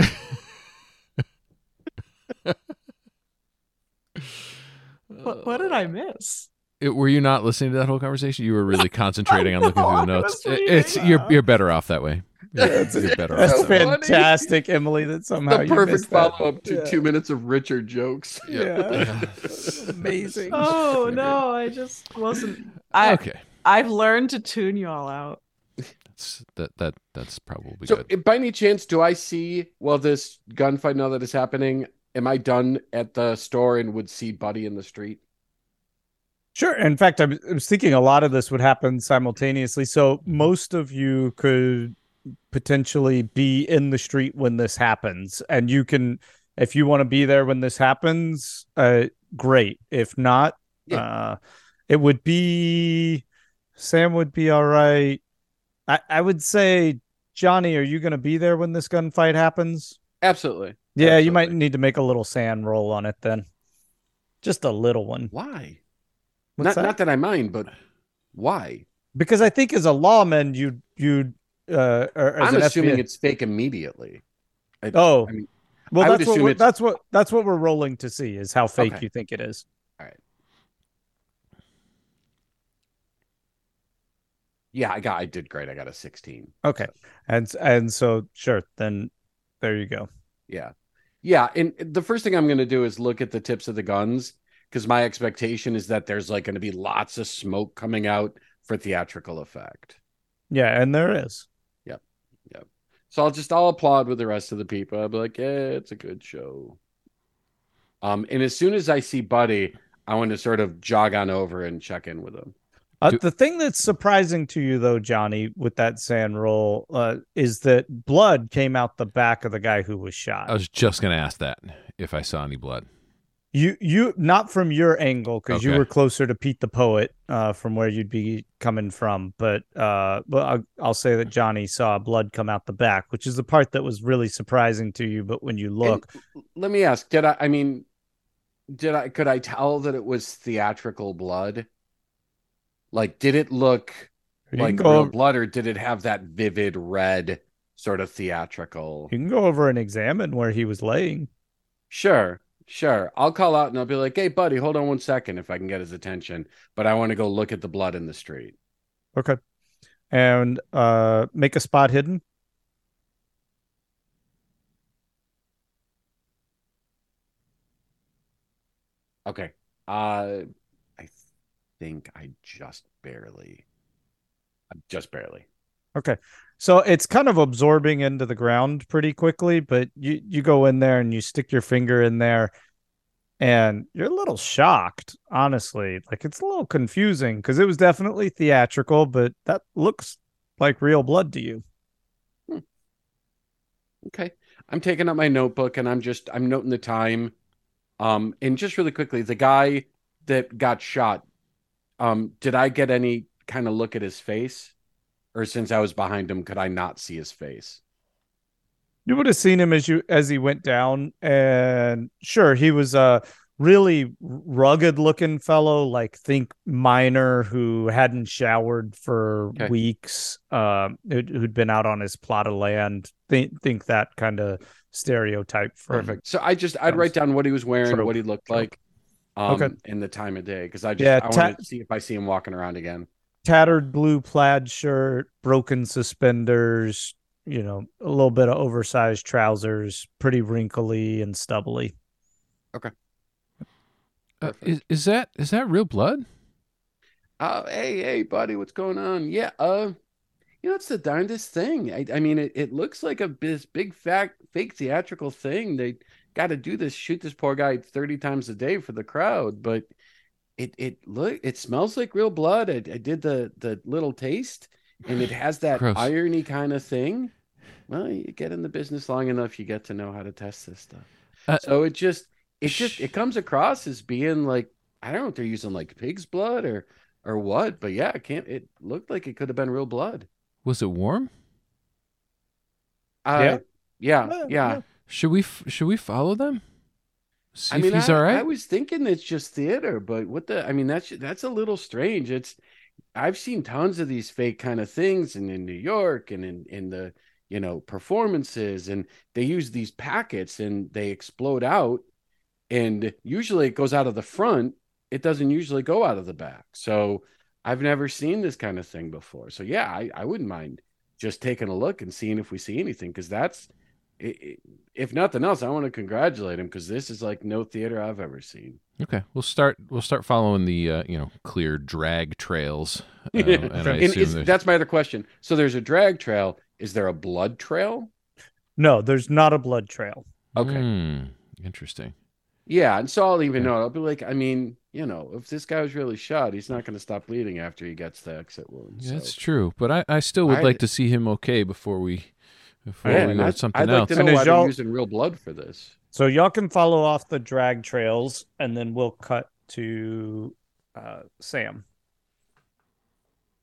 [SPEAKER 5] What, what did I miss?
[SPEAKER 1] It, were you not listening to that whole conversation? You were really concentrating on looking
[SPEAKER 3] No,
[SPEAKER 1] through the notes. It- it's
[SPEAKER 3] reading.
[SPEAKER 1] you're you're better off that way. You're, you're better off.
[SPEAKER 3] That's
[SPEAKER 1] that way.
[SPEAKER 4] funny.
[SPEAKER 3] fantastic, Emily. That somehow
[SPEAKER 4] the perfect
[SPEAKER 3] missed
[SPEAKER 4] follow up to
[SPEAKER 3] Yeah.
[SPEAKER 4] two minutes of Richard jokes.
[SPEAKER 3] Yeah. Amazing.
[SPEAKER 5] Oh no, I just wasn't. I
[SPEAKER 1] okay,
[SPEAKER 5] I've learned to tune you all out.
[SPEAKER 1] that's, that that that's probably
[SPEAKER 4] So,
[SPEAKER 1] good.
[SPEAKER 4] by any chance, do I see well this gunfight now that is happening? Am I done at the store and would see Buddy in the street?
[SPEAKER 3] Sure. In fact, I was, thinking a lot of this would happen simultaneously. So most of you could potentially be in the street when this happens, and you can, if you want to be there when this happens, uh, great. If not,
[SPEAKER 4] Yeah.
[SPEAKER 3] uh, it would be Sam would be all right. I, I would say, Johnny, are you going to be there when this gunfight happens?
[SPEAKER 4] Absolutely.
[SPEAKER 3] Yeah, you might need to make a little SAN roll on it then. Just a little one.
[SPEAKER 4] Why?
[SPEAKER 3] What's
[SPEAKER 4] not
[SPEAKER 3] that?
[SPEAKER 4] not that I mind, but why?
[SPEAKER 3] because I think as a lawman, you you uh,
[SPEAKER 4] I'm assuming
[SPEAKER 3] FBI
[SPEAKER 4] it's fake immediately. I-
[SPEAKER 3] Oh,
[SPEAKER 4] I mean,
[SPEAKER 3] well,
[SPEAKER 4] I
[SPEAKER 3] that's what we're,
[SPEAKER 4] it's-
[SPEAKER 3] that's what that's what we're rolling to see is how fake
[SPEAKER 4] Okay.
[SPEAKER 3] you think it is. All right.
[SPEAKER 4] yeah, I got I did great. I got a 16.
[SPEAKER 3] Okay, and and so sure, then there you go.
[SPEAKER 4] Yeah. Yeah. And the first thing I'm going to do is look at the tips of the guns because my expectation is that there's like going to be lots of smoke coming out for theatrical effect.
[SPEAKER 3] Yeah, and there is. Yep, yep.
[SPEAKER 4] So I'll just I'll applaud with the rest of the people. I'll be like, yeah, it's a good show. Um, and as soon as I see Buddy, I want to sort of jog on over and check in with him.
[SPEAKER 3] Uh,
[SPEAKER 1] Do-
[SPEAKER 3] the thing that's surprising to you, though, Johnny, with that SAN roll, uh, is that blood came out the back of the guy who was shot.
[SPEAKER 1] I was just gonna ask that if I saw any blood.
[SPEAKER 3] You you not from your angle because you were closer to Pete the poet uh, from where you'd be coming from, but uh, but I'll, I'll say that Johnny saw blood come out the back, which is the part that was really surprising to you. But when you look,
[SPEAKER 4] And let me ask, did I I mean did I could I tell that it was theatrical blood? Like did it look like real
[SPEAKER 3] over,
[SPEAKER 4] blood or did it have that vivid red sort of theatrical?
[SPEAKER 3] you can go over and examine where he was laying.
[SPEAKER 4] Sure, sure. I'll call out and I'll be like, "Hey, buddy, hold on one second if I can get his attention." But I want to go look at the blood in the street.
[SPEAKER 3] Okay, and uh, make a spot hidden.
[SPEAKER 4] Okay. Uh, think I just barely, I just barely.
[SPEAKER 3] Okay. So it's kind of absorbing into the ground pretty quickly, but you you go in there and you stick your finger in there and you're a little shocked, honestly. Like it's a little confusing because it was definitely theatrical, but that looks like real blood to you.
[SPEAKER 4] Okay. I'm taking out my notebook and I'm just I'm noting the time. Um, and just really quickly, the guy that got shot, um, did I get any kind of look at his face? Or since I was behind him, could I not see his face?
[SPEAKER 3] You would have seen him as you as he went down, and sure, he was a really rugged looking fellow, like think miner who hadn't showered for
[SPEAKER 4] Okay.
[SPEAKER 3] weeks, um, who'd, been out on his plot of land. Think think that kind of stereotype.
[SPEAKER 4] Perfect. So I just I'd write down what he was wearing, what he looked like, um,
[SPEAKER 3] Okay.
[SPEAKER 4] and the time of day. Because I just
[SPEAKER 3] Yeah,
[SPEAKER 4] I
[SPEAKER 3] ta-
[SPEAKER 4] want to see if I see him walking around again.
[SPEAKER 3] Tattered blue plaid shirt, broken suspenders. You know, a little bit of oversized trousers, pretty wrinkly and stubbly.
[SPEAKER 1] Uh, is, is that is that real blood?
[SPEAKER 4] Oh, hey, hey, buddy, what's going on? Yeah, uh, you know, it's the darndest thing. I, I mean, it, it looks like a this big fact fake theatrical thing. They got to do this, shoot this poor guy 30 times a day for the crowd, but it it look it smells like real blood. I, I did the the little taste, and it has that
[SPEAKER 1] Gross.
[SPEAKER 4] irony kind of thing. Well, you get in the business long enough, you get to know how to test this stuff.
[SPEAKER 1] Uh,
[SPEAKER 4] so it just it just it comes across as being like I don't know if they're using like pig's blood or or what, but yeah, it can't. It looked like it could have been real blood.
[SPEAKER 1] Was it warm?
[SPEAKER 4] Uh, yeah,
[SPEAKER 3] Yeah,
[SPEAKER 4] yeah.
[SPEAKER 1] Should we f- should we follow them? See
[SPEAKER 4] I mean,
[SPEAKER 1] if he's
[SPEAKER 4] I,
[SPEAKER 1] all right.
[SPEAKER 4] I was thinking it's just theater, but what the? I mean, that's that's a little strange. It's I've seen tons of these fake kind of things, and in New York, and in in the you know performances, and they use these packets, and they explode out, and usually it goes out of the front, it doesn't usually go out of the back. So I've never seen this kind of thing before. So yeah, I, I wouldn't mind just taking a look and seeing if we see anything because that's if nothing else, I want to congratulate him because this is like no theater I've ever seen.
[SPEAKER 1] Okay, we'll start. We'll start following the uh, you know clear drag trails. Uh, and
[SPEAKER 4] and is, that's my other question. So there's a drag trail. Is there a blood trail?
[SPEAKER 3] No, there's not a blood trail.
[SPEAKER 4] Okay,
[SPEAKER 1] mm, interesting.
[SPEAKER 4] Yeah, and so I'll even know. I'll be like, I mean, you know, if this guy was really shot, he's not going to stop bleeding after he gets the exit wound.
[SPEAKER 1] Yeah, That's true, but I, I still would I, like to see him okay before we before
[SPEAKER 4] yeah,
[SPEAKER 1] we go
[SPEAKER 4] I'd,
[SPEAKER 1] something
[SPEAKER 4] I'd
[SPEAKER 1] else.
[SPEAKER 4] like to know why they're using real blood for this.
[SPEAKER 3] So y'all can follow off the drag trails, and then we'll cut to uh, Sam.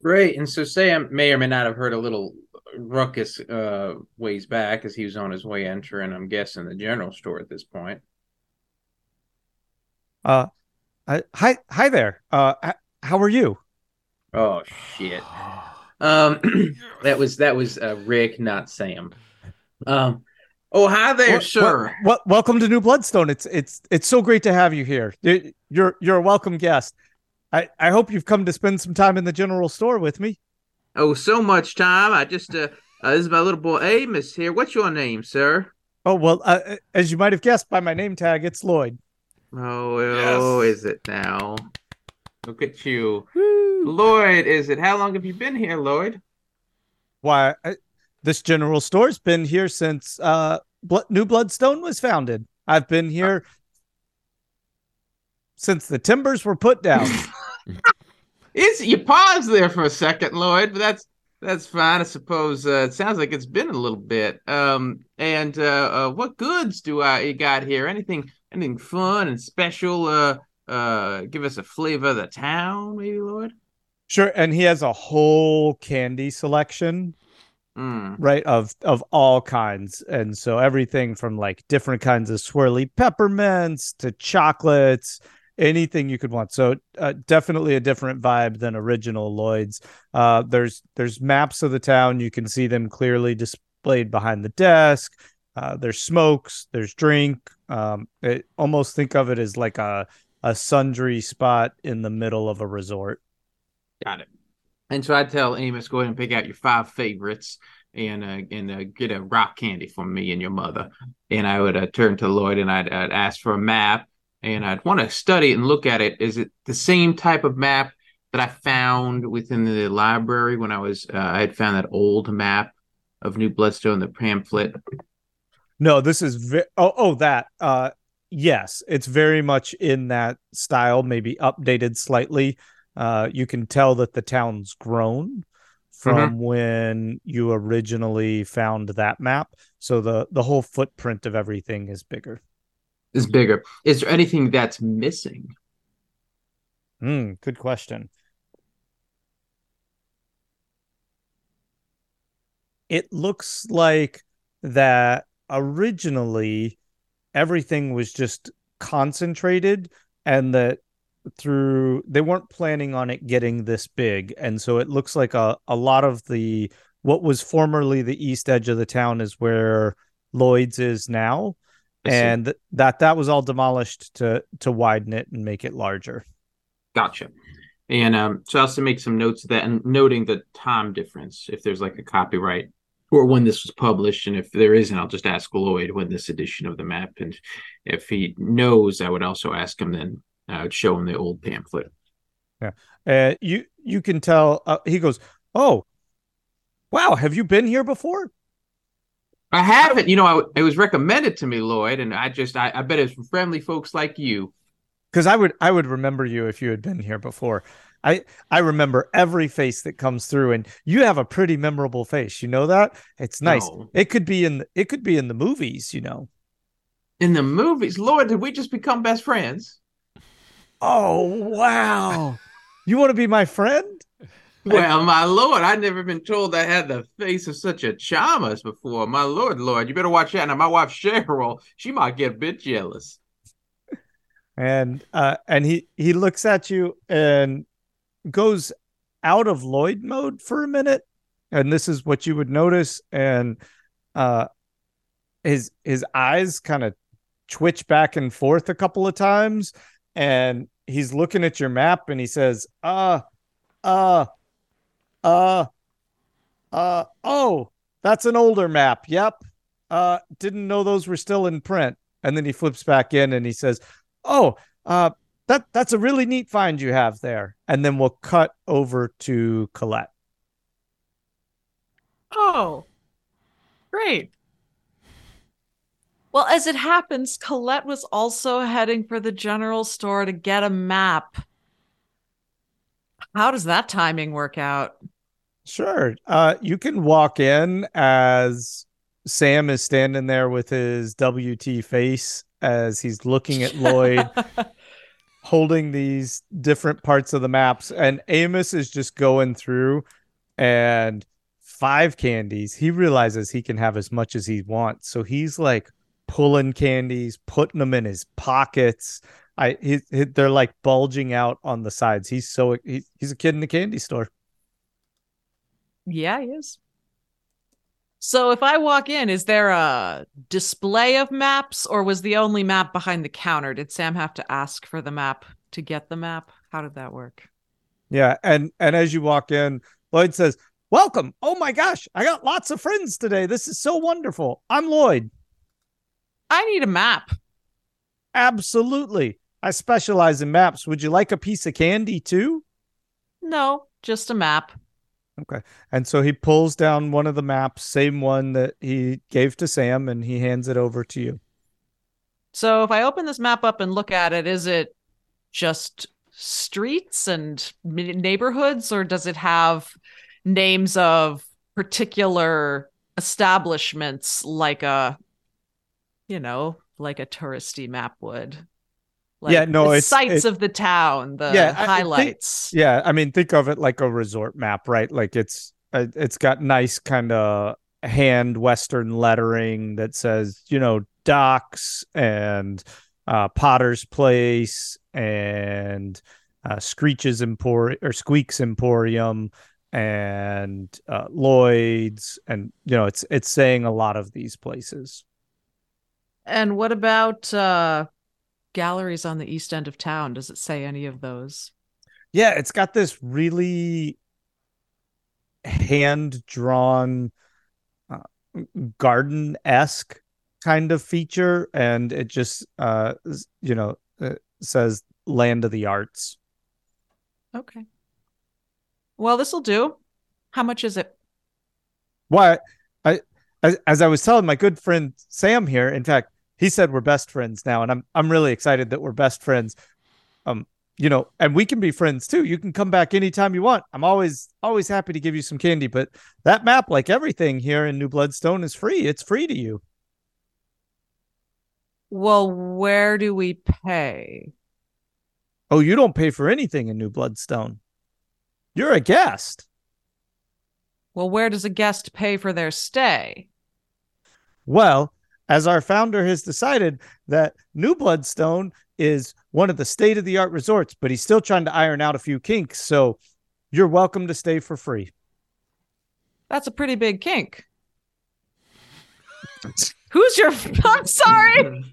[SPEAKER 2] Right, and so Sam may or may not have heard a little ruckus uh, ways back as he was on his way entering. I'm guessing the general store at this point.
[SPEAKER 3] Uh, hi, hi there. Uh, how are you?
[SPEAKER 2] Oh shit. Um, that was that was uh, Rick, not Sam. Um, oh hi there, well, sir.
[SPEAKER 3] Well, well, welcome to New Bloodstone. It's it's it's so great to have you here. You're you're a welcome guest. I I hope you've come to spend some time in the general store with me.
[SPEAKER 2] Oh, so much time. I just uh, uh this is my little boy Amos here. What's your name, sir?
[SPEAKER 3] Oh well, uh, as you might have guessed by my name tag, it's Lloyd.
[SPEAKER 2] Oh, oh, is it now? Look at you. Woo. Lloyd, is it? How long have you been here, Lloyd?
[SPEAKER 3] Why, I, this general store's been here since uh, New Bloodstone was founded. I've been here since the timbers were put down.
[SPEAKER 2] Is you pause there for a second, Lloyd, but that's that's fine. I suppose uh, it sounds like it's been a little bit. Um, and uh, uh, what goods do I you got here? Anything anything fun and special? Uh, give us a flavor of the town, maybe, Lloyd.
[SPEAKER 3] Sure, and he has a whole candy selection, mm. right? Of of all kinds, and so everything from like different kinds of swirly peppermints to chocolates, anything you could want. So uh, definitely a different vibe than original Lloyd's. Uh, there's there's maps of the town. You can see them clearly displayed behind the desk. Uh, there's smokes. There's drink. Um, it, almost think of it as like a a sundry spot in the middle of a resort.
[SPEAKER 2] Got it. And so I tell Amos, go ahead and pick out your five favorites and uh, and uh, get a rock candy from me and your mother. And I would uh, turn to Lloyd and I'd, I'd ask for a map and I'd want to study it and look at it. Is it the same type of map that I found within the library when I was uh, I had found that old map of New Bloodstone, the pamphlet?
[SPEAKER 3] No, this is vi- oh oh that uh yes, it's very much in that style, maybe updated slightly uh, you can tell that the town's grown from mm-hmm. when you originally found that map. So the the whole footprint of everything is bigger.
[SPEAKER 2] Is bigger. Is there anything that's missing?
[SPEAKER 3] Hmm, good question. It looks like that originally everything was just concentrated and that through they weren't planning on it getting this big. And so it looks like a, a lot of the what was formerly the east edge of the town is where lloyd's is now. And that that was all demolished to to widen it and make it larger.
[SPEAKER 2] Gotcha. And um so i also make some notes of that and noting the time difference if there's like a copyright or when this was published and if there isn't i'll just ask lloyd when this edition of the map and if he knows i would also ask him then I would show him the old pamphlet.
[SPEAKER 3] Yeah, uh, you you can tell. Uh, he goes, "Oh, wow, have you been here before?"
[SPEAKER 2] I haven't. You know, I, it was recommended to me, Lloyd, and I just I, I bet it's from friendly folks like you.
[SPEAKER 3] Because I would I would remember you if you had been here before. I I remember every face that comes through, and you have a pretty memorable face. You know that it's nice. No. It could be in it could be in the movies. You know,
[SPEAKER 2] in the movies, Lord, did we just become best friends?
[SPEAKER 3] Oh wow! you want to be my friend?
[SPEAKER 2] Well, my lord, I've never been told I had the face of such a charmer before. My lord, lord, you better watch out. Now, my wife Cheryl, she might get a bit jealous.
[SPEAKER 3] And uh, and he he looks at you and goes out of Lloyd mode for a minute, and this is what you would notice. And uh, his his eyes kind of twitch back and forth a couple of times, and he's looking at your map and he says, "Uh, uh, uh, uh, oh, that's an older map. Yep. Uh, didn't know those were still in print." And then he flips back in and he says, "Oh, uh, that that's a really neat find you have there." And then we'll cut over to Colette.
[SPEAKER 5] Oh, great. Well, as it happens, Colette was also heading for the general store to get a map. How does that timing work out?
[SPEAKER 3] Sure. Uh, you can walk in as Sam is standing there with his WT face as he's looking at Lloyd, holding these different parts of the maps. And Amos is just going through and five candies. He realizes he can have as much as he wants. So he's like pulling candies, putting them in his pockets. I he, he, they're like bulging out on the sides. He's so he, he's a kid in a candy store.
[SPEAKER 5] Yeah, he is. So if I walk in, is there a display of maps or was the only map behind the counter? Did Sam have to ask for the map to get the map? How did that work?
[SPEAKER 3] Yeah, and and as you walk in, Lloyd says, "Welcome. Oh my gosh, I got lots of friends today. This is so wonderful. I'm Lloyd."
[SPEAKER 5] I need a map.
[SPEAKER 3] Absolutely. I specialize in maps. Would you like a piece of candy too?
[SPEAKER 5] No, just a map.
[SPEAKER 3] Okay. And so he pulls down one of the maps, same one that he gave to Sam, and he hands it over to you.
[SPEAKER 5] So if I open this map up and look at it, is it just streets and neighborhoods, or does it have names of particular establishments like a you know, like a touristy map would. Like
[SPEAKER 3] yeah, no,
[SPEAKER 5] the
[SPEAKER 3] it's
[SPEAKER 5] sights
[SPEAKER 3] it,
[SPEAKER 5] of the town, the
[SPEAKER 3] yeah,
[SPEAKER 5] highlights.
[SPEAKER 3] I think, yeah, I mean, think of it like a resort map, right? Like it's uh, it's got nice kind of hand western lettering that says, you know, docks and uh, Potter's Place and uh, Screech's Emporium or Squeak's Emporium and uh, Lloyd's, and you know, it's it's saying a lot of these places.
[SPEAKER 5] And what about uh, galleries on the east end of town? Does it say any of those?
[SPEAKER 3] Yeah, it's got this really hand drawn uh, garden esque kind of feature, and it just uh, you know uh, says land of the arts.
[SPEAKER 5] Okay. Well, this will do. How much is it?
[SPEAKER 3] What I as, as I was telling my good friend Sam here, in fact, he said we're best friends now, and I'm I'm really excited that we're best friends. Um, you know, and we can be friends too. You can come back anytime you want. I'm always always happy to give you some candy, but that map, like everything here in New Bloodstone, is free. It's free to you.
[SPEAKER 5] Well, where do we pay?
[SPEAKER 3] Oh, you don't pay for anything in New Bloodstone. You're a guest.
[SPEAKER 5] Well, where does a guest pay for their stay?
[SPEAKER 3] Well, as our founder has decided that New Bloodstone is one of the state of the art resorts, but he's still trying to iron out a few kinks. So you're welcome to stay for free.
[SPEAKER 5] That's a pretty big kink. Who's your? I'm sorry.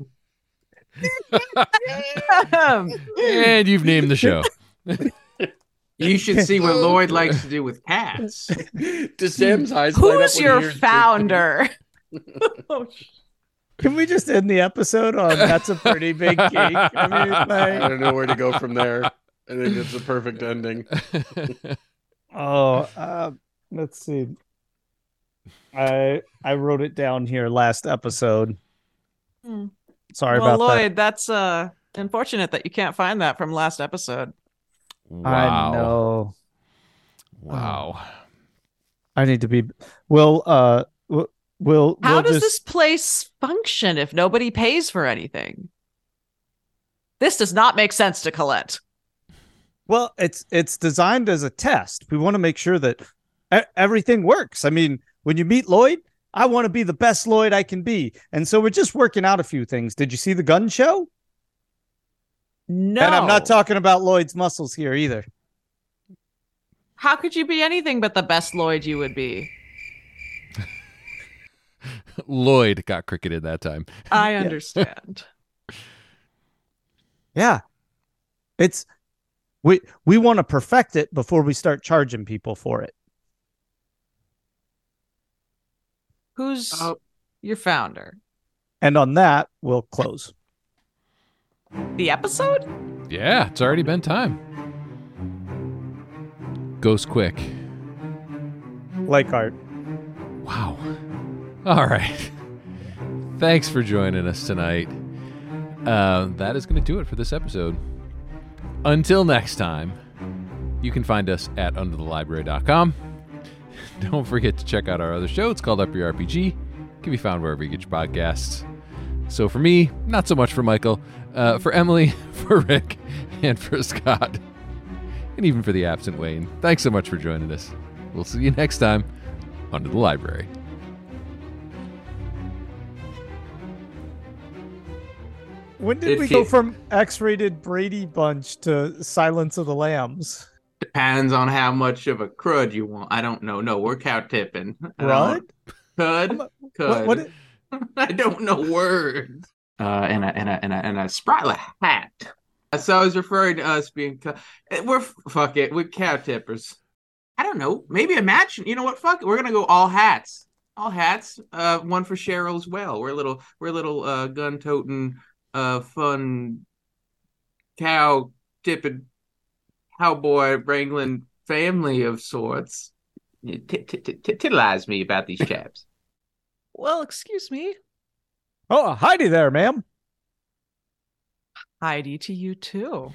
[SPEAKER 1] and you've named the show.
[SPEAKER 2] You should see what Lloyd likes to do with cats.
[SPEAKER 4] Does Sam's eyes
[SPEAKER 5] Who's your founder? Oh,
[SPEAKER 3] Can we just end the episode on that's a pretty big cake? I mean,
[SPEAKER 4] I don't know where to go from there. I think it's a perfect ending.
[SPEAKER 3] oh, uh, let's see. I I wrote it down here last episode.
[SPEAKER 5] Hmm.
[SPEAKER 3] Sorry
[SPEAKER 5] well,
[SPEAKER 3] about
[SPEAKER 5] Lloyd, that's uh unfortunate that you can't find that from last episode.
[SPEAKER 1] wow.
[SPEAKER 3] I know.
[SPEAKER 1] Wow.
[SPEAKER 3] I need to be. Will uh, will
[SPEAKER 5] How
[SPEAKER 3] we'll
[SPEAKER 5] does
[SPEAKER 3] just-
[SPEAKER 5] this place function if nobody pays for anything? This does not make sense to Colette.
[SPEAKER 3] Well, it's it's designed as a test. We want to make sure that everything works. I mean, when you meet Lloyd, I want to be the best Lloyd I can be, and so we're just working out a few things. Did you see the gun show?
[SPEAKER 5] No.
[SPEAKER 3] And I'm not talking about Lloyd's muscles here either.
[SPEAKER 5] How could you be anything but the best Lloyd you would be?
[SPEAKER 1] Lloyd got cricketed that time.
[SPEAKER 5] I understand.
[SPEAKER 3] Yeah. It's we we want to perfect it before we start charging people for it.
[SPEAKER 5] Who's
[SPEAKER 2] Oh.
[SPEAKER 5] your founder?
[SPEAKER 3] And on that, we'll close.
[SPEAKER 5] The episode?
[SPEAKER 1] Yeah, it's already been time. Goes quick.
[SPEAKER 3] Like art.
[SPEAKER 1] Wow. All right. Thanks for joining us tonight. Uh, that is going to do it for this episode. Until next time, you can find us at underthelibrary.com. Don't forget to check out our other show. It's called Up Your RPG. It can be found wherever you get your podcasts. So for me, not so much for Michael, uh, for Emily, for Rick, and for Scott, and even for the absent Wayne. Thanks so much for joining us. We'll see you next time under the library.
[SPEAKER 3] When did
[SPEAKER 2] If
[SPEAKER 3] we
[SPEAKER 2] you-
[SPEAKER 3] go from X-rated Brady Bunch to Silence of the Lambs?
[SPEAKER 2] Depends on how much of a crud you want. I don't know. No, we're cow tipping.
[SPEAKER 3] What?
[SPEAKER 2] Could.
[SPEAKER 3] What,
[SPEAKER 2] Could.
[SPEAKER 3] what,
[SPEAKER 2] I don't know words. Uh, and a and a and a and a sprightly hat. So I was referring to us being. We're fuck it. We're cow tippers. I don't know. Maybe a match. You know what? Fuck it. We're gonna go all hats. All hats. Uh, one for Cheryl as well. We're a little. We're a little uh gun toting, uh, fun. Cow tipping, cowboy wrangling family of sorts. You t- t- t- t- Titilize me about these chaps.
[SPEAKER 5] Well, excuse me.
[SPEAKER 3] oh, Howdy there, ma'am.
[SPEAKER 5] Howdy to you too.